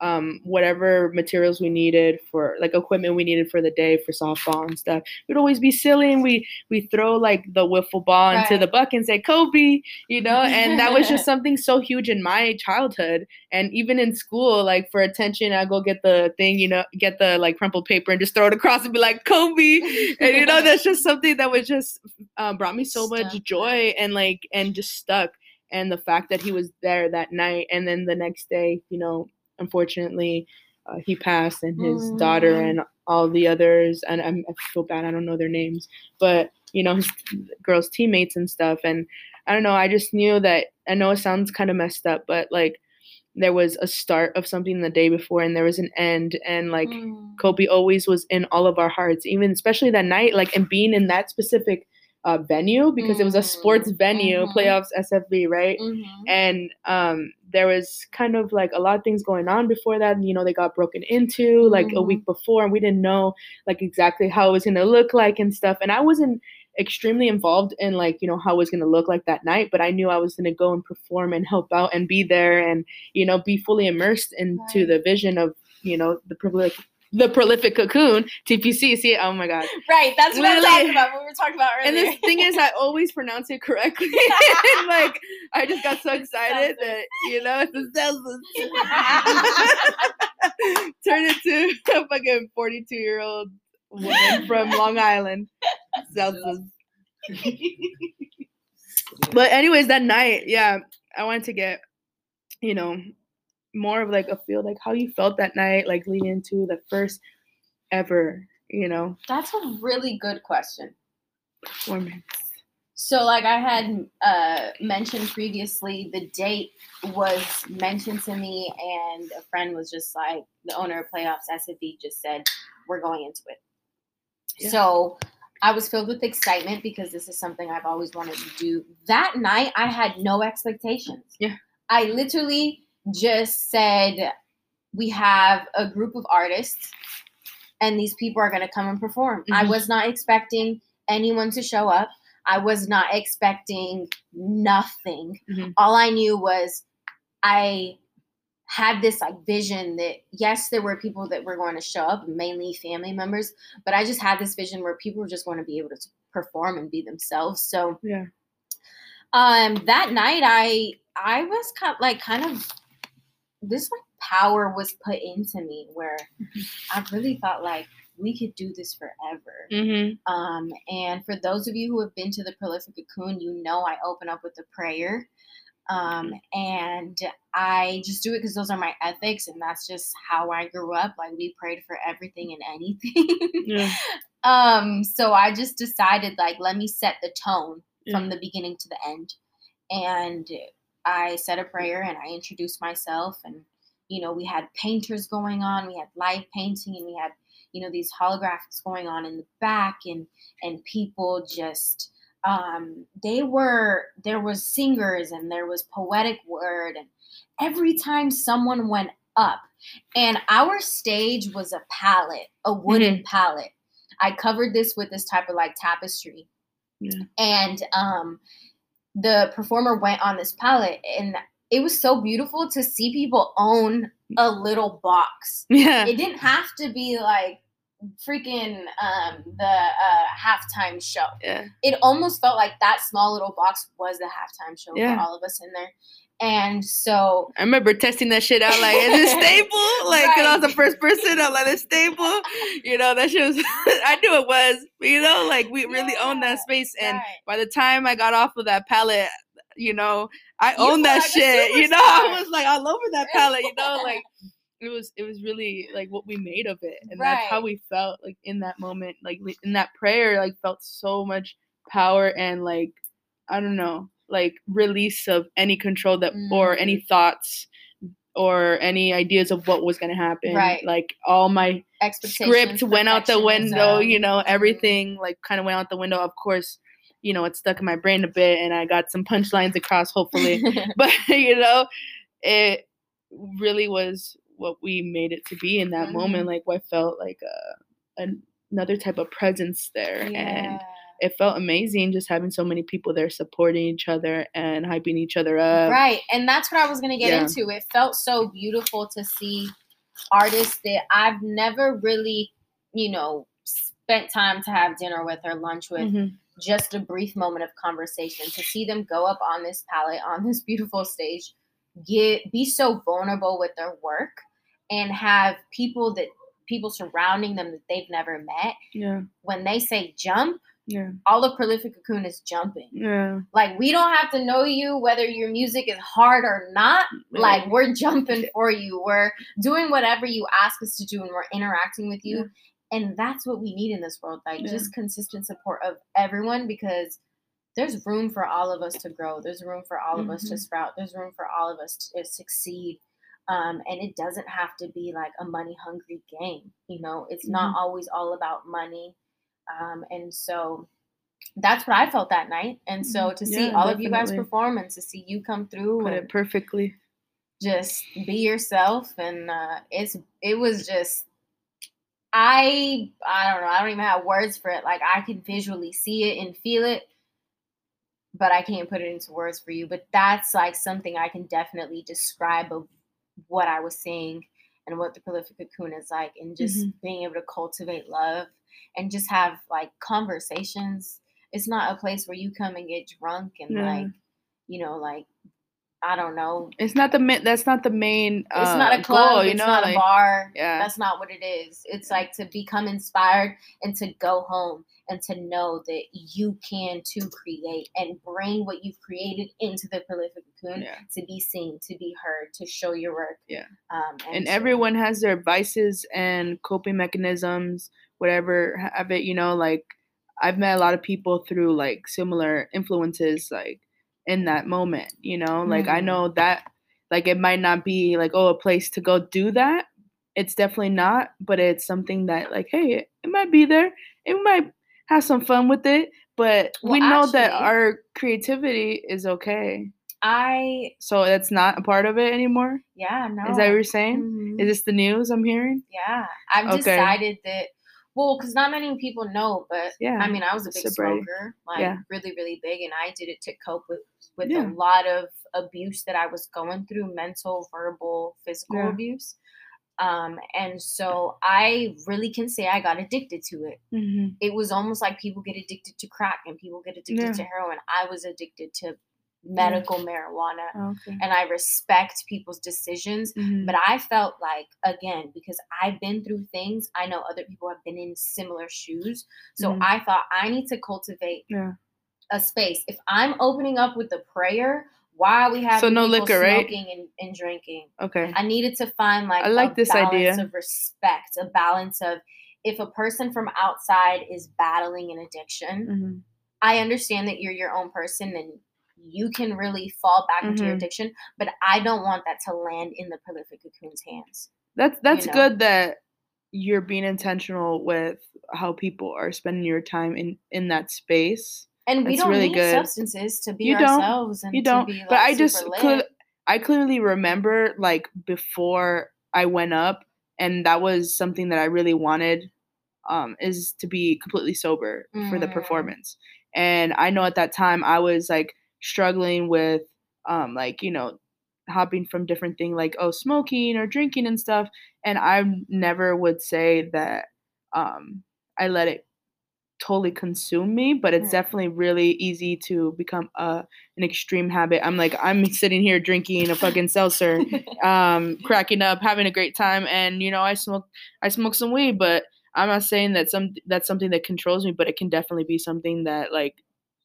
um, whatever materials we needed for like equipment we needed for the day for softball and stuff, we'd always be silly and we we throw like the wiffle ball into the bucket and say Kobe, you know, and that was just something so huge in my childhood. And even in school like for attention I go get the thing you know get the like crumpled paper and just throw it across and be like Kobe. And you know that's just something that was just um, brought me so much joy and like and just stuck. And the fact that he was there that night and then the next day you know unfortunately uh, he passed and his daughter Mm. and all the others and I'm, i feel bad i don't know their names but you know his girls teammates and stuff and i don't know i just knew that i know it sounds kind of messed up but like there was a start of something the day before and there was an end and like Mm. Kobe always was in all of our hearts, even especially that night, like and being in that specific uh, venue because it was a sports Mm, venue, mhm. playoffs, SFB, right? Mhm. And um, there was kind of like a lot of things going on before that. And, you know, they got broken into like a week before, and we didn't know like exactly how it was gonna look like and stuff. And I wasn't extremely involved in like you know how it was gonna look like that night, but I knew I was gonna go and perform and help out and be there and you know be fully immersed into Right. the vision of you know the prolific the prolific cocoon TPC. See, oh my god. Right, that's what I'm talking about. What we were talking about And the thing is, I always pronounce it correctly. like, I just got so excited that you know it's a Celsius. Turn into a fucking forty-two year old woman from Long Island. Celsius. But anyways, that night, yeah, I wanted to get, you know, more of like a feel like how you felt that night, like leading into the first ever, you know, That's a really good question. performance. So, like I had uh, mentioned previously, the date was mentioned to me, and a friend was just like, the owner of Playoffs, SFB, just said, We're going into it. Yeah. So, I was filled with excitement because this is something I've always wanted to do. That night, I had no expectations. Yeah. I literally just said, We have a group of artists, and these people are going to come and perform. I Mhm. was not expecting anyone to show up. I was not expecting nothing. Mhm. All I knew was I had this like vision that yes, there were people that were going to show up, mainly family members, but I just had this vision where people were just going to be able to perform and be themselves. So Yeah. um that night I I was kind like kind of this like power was put into me where I really thought like we could do this forever. Mm-hmm. Um, and for those of you who have been to the prolific cocoon, you know I open up with a prayer. Um, and I just do it because those are my ethics, and that's just how I grew up. Like we prayed for everything and anything. Yeah. um, so I just decided, like, let me set the tone Yeah. from the beginning to the end. And I said a prayer and I introduced myself. And, you know, we had painters going on, we had live painting, and we had, you know, these holographics going on in the back, and and people just um they were there was singers and there was poetic word and every time someone went up and our stage was a palette a wooden palette i covered this with this type of like tapestry Yeah. and um the performer went on this palette and it was so beautiful to see people own a little box Yeah. it didn't have to be like freaking um the uh halftime show Yeah. it almost felt like that small little box was the halftime show Yeah. for all of us in there and so I remember testing that shit out. Like, is it stable? Like, cause I was the first person. I'm like, it's stable. You know, that shit was. I knew it was. You know, like we really owned that space. And right. by the time I got off of that palette, you know, I You owned that like shit. You know, I was like all over that palette. You know, like it was. It was really like what we made of it, and that's how we felt. Like in that moment, like in that prayer, like felt so much power and like I don't know, like release of any control that or any Mm. thoughts or any ideas of what was gonna happen. Right. Like all my script went out the window, you know, Mhm. everything like kind of went out the window. Of course, you know, it stuck in my brain a bit and I got some punchlines across, hopefully. but you know, it really was what we made it to be in that moment. Mhm. Like I felt like uh, an, another type of presence there, and yeah. It felt amazing just having so many people there supporting each other and hyping each other up. right and that's what i was going to get yeah. into it felt so beautiful to see artists that i've never really you know spent time to have dinner with or lunch with Mhm. just a brief moment of conversation to see them go up on this palette on this beautiful stage get be so vulnerable with their work and have people that people surrounding them that they've never met Yeah, when they say jump yeah, all of prolific cocoon is jumping. Yeah. like we don't have to know you whether your music is hard or not. Like we're jumping for you. We're doing whatever you ask us to do and we're interacting with you. And that's what we need in this world like Yeah. just consistent support of everyone because there's room for all of us to grow. There's room for all of us to Mhm. sprout. There's room for all of us to succeed. Um, and it doesn't have to be like a money hungry game you know? It's not always all about money um, and so that's what i felt that night and so to see Mm-hmm. Yeah, all of you guys definitely. perform and to see you come through Put and it perfectly. just be yourself and uh, it's it was just i i don't know i don't even have words for it like i can visually see it and feel it but i can't put it into words for you but that's like something i can definitely describe of what i was seeing and what the prolific cocoon is like and just Mhm. being able to cultivate love and just have like conversations it's not a place where you come and get drunk and like you know like i don't know It's not the ma- that's not the main. Uh, it's not a club. goal, you it's know, not like, a bar. yeah. That's not what it is. It's like to become inspired and to go home and to know that you can to create and bring what you've created into the prolific cocoon Yeah. to be seen, to be heard, to show your work. Yeah. Um, and so- everyone has their vices and coping mechanisms whatever have it you know like i've met a lot of people through like similar influences like in that moment you know like i Mhm. know that like it might not be like oh a place to go do that it's definitely not but it's something that like hey it, it might be there it might have some fun with it but Well, we know that our creativity is okay I so that's not a part of it anymore yeah no. is that what you're saying Mhm. is this the news i'm hearing Yeah, I've Okay. decided that. Well, because not many people know, but Yeah, I mean, I was a big smoker, like Yeah. really, really big, and I did it to cope with with Yeah. a lot of abuse that I was going through, mental, verbal, physical Yeah. abuse. Um, and so I really can say I got addicted to it. Mhm. It was almost like people get addicted to crack and people get addicted to heroin. I was addicted to medical marijuana Okay. and I respect people's decisions. Mhm. But I felt like, again, because I've been through things, I know other people have been in similar shoes. So Mhm. I thought I need to cultivate Yeah. a space. If I'm opening up with the prayer, why are we having So no liquor, right? smoking and, and drinking? Okay. I needed to find like I like a this balance idea. of respect, a balance of if a person from outside is battling an addiction, Mhm. I understand that you're your own person and you can really fall back into your Mhm. addiction, but I don't want that to land in the prolific cocoon's hands. That's that's know? good that you're being intentional with how people are spending your time in in that space. And we That's don't really need good. substances to be You don't. ourselves and You don't. to be like but I just clear, I clearly remember like before I went up, and that was something that I really wanted, um, is to be completely sober for the Mm. performance. And I know at that time I was like struggling with, um, like you know, hopping from different thing like oh smoking or drinking and stuff. And I never would say that um, I let it totally consume me, but it's Mm. definitely really easy to become a an extreme habit. I'm like I'm sitting here drinking a fucking seltzer, um, cracking up, having a great time, and you know I smoke I smoke some weed, but I'm not saying that some that's something that controls me, but it can definitely be something that like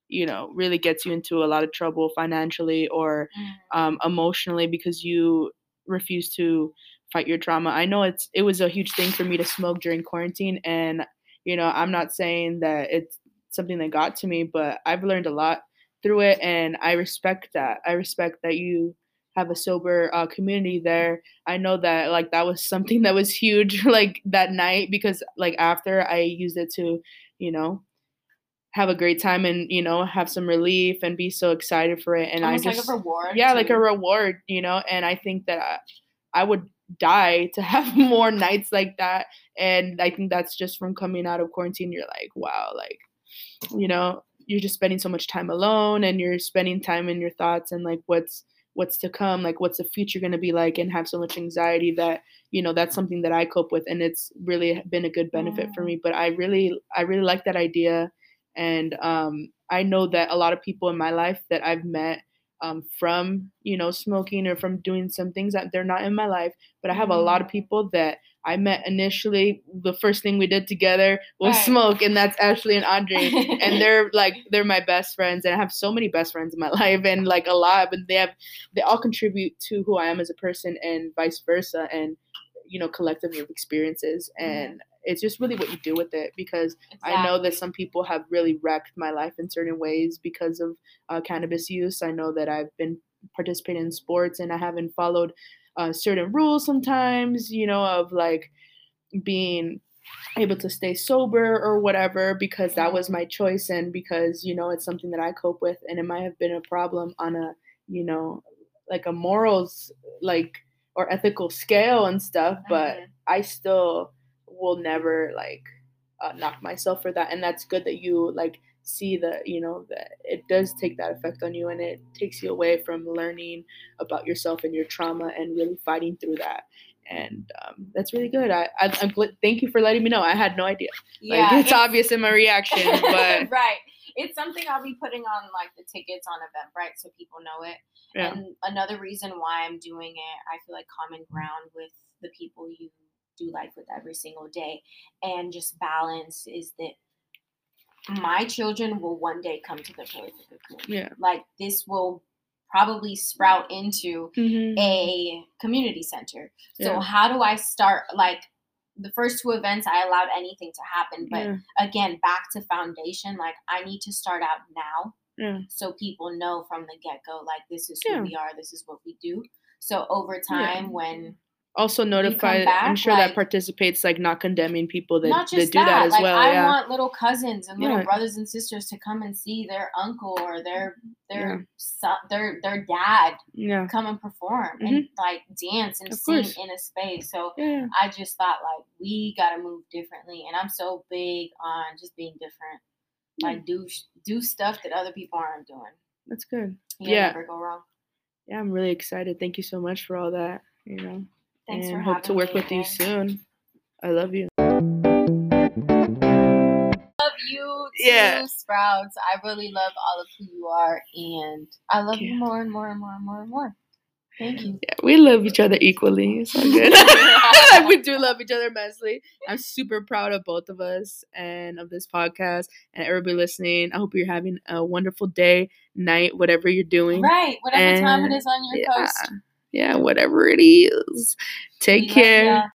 you know really gets you into a lot of trouble financially or Mm. um, emotionally because you refuse to fight your trauma. I know it's it was a huge thing for me to smoke during quarantine, and you know I'm not saying that it's something that got to me, but I've learned a lot through it, and I respect that. I respect that you have a sober uh, community there. I know that like that was something that was huge like that night because like after I used it to, you know, have a great time and you know have some relief and be so excited for it and Almost I just like a reward. yeah like a reward you know and i think that I, I would die to have more nights like that and i think that's just from coming out of quarantine you're like wow like you know you're just spending so much time alone and you're spending time in your thoughts and like what's what's to come like what's the future going to be like and have so much anxiety that you know that's something that i cope with and it's really been a good benefit for Mm. me but i really i really like that idea and um, i know that a lot of people in my life that i've met um, from you know smoking or from doing some things that they're not in my life but i have a lot of Mm. people that i met initially the first thing we did together was Right. smoke and that's ashley and andre and they're like they're my best friends and i have so many best friends in my life and like a lot but they have they all contribute to who i am as a person and vice versa and you know collectively of experiences and it's just really what you do with it because I know that some people have really wrecked my life in certain ways because of uh, cannabis use. I know that I've been participating in sports and I haven't followed uh, certain rules sometimes, you know, of like being able to stay sober or whatever because that was my choice and because, you know, it's something that I cope with and it might have been a problem on a, you know, like a morals, like, or ethical scale and stuff, but Mhm. I still will never like uh, knock myself for that and that's good that you like see that you know that it does take that effect on you and it takes you away from learning about yourself and your trauma and really fighting through that and um, that's really good I, I i'm gl- thank you for letting me know i had no idea Yeah, like it's, obvious in my reaction but right. It's something I'll be putting on like the tickets on Eventbrite so people know it. yeah And another reason why I'm doing it, I feel like common ground with the people you do life with every single day and just balance is that my children will one day come to the prolific cocoon. yeah Like this will probably sprout into Mhm. a community center. So Yeah. how do I start like the first two events I allowed anything to happen, but yeah again back to foundation like I need to start out now yeah so people know from the get-go like this is who we are, this is what we do. So over time when also notify i'm sure like- that participates like not condemning people that, not that do that, that, as like well I yeah want little cousins and little Yeah. brothers and sisters to come and see their uncle or their their Yeah. son, their their dad yeah come and perform and mm-hmm. like dance and Of sing course. in a space. So yeah I just thought like we gotta move differently, and I'm so big on just being different. Hmm. Like do do stuff that other people aren't doing. that's good You'll Yeah. never go wrong. yeah i'm really excited thank you so much for all that you know Thanks and for hope to work with you soon i love you Love you. Yeah. Sprouts. I really love all of who you are, and I love Yeah. you more and more and more and more and more. Thank you. Yeah, we love each other equally. It's all good. we do love each other immensely. I'm super proud of both of us and of this podcast and everybody listening. I hope you're having a wonderful day, night, whatever you're doing. Right, whatever time it is on your Yeah. coast. Yeah, whatever it is. Take care.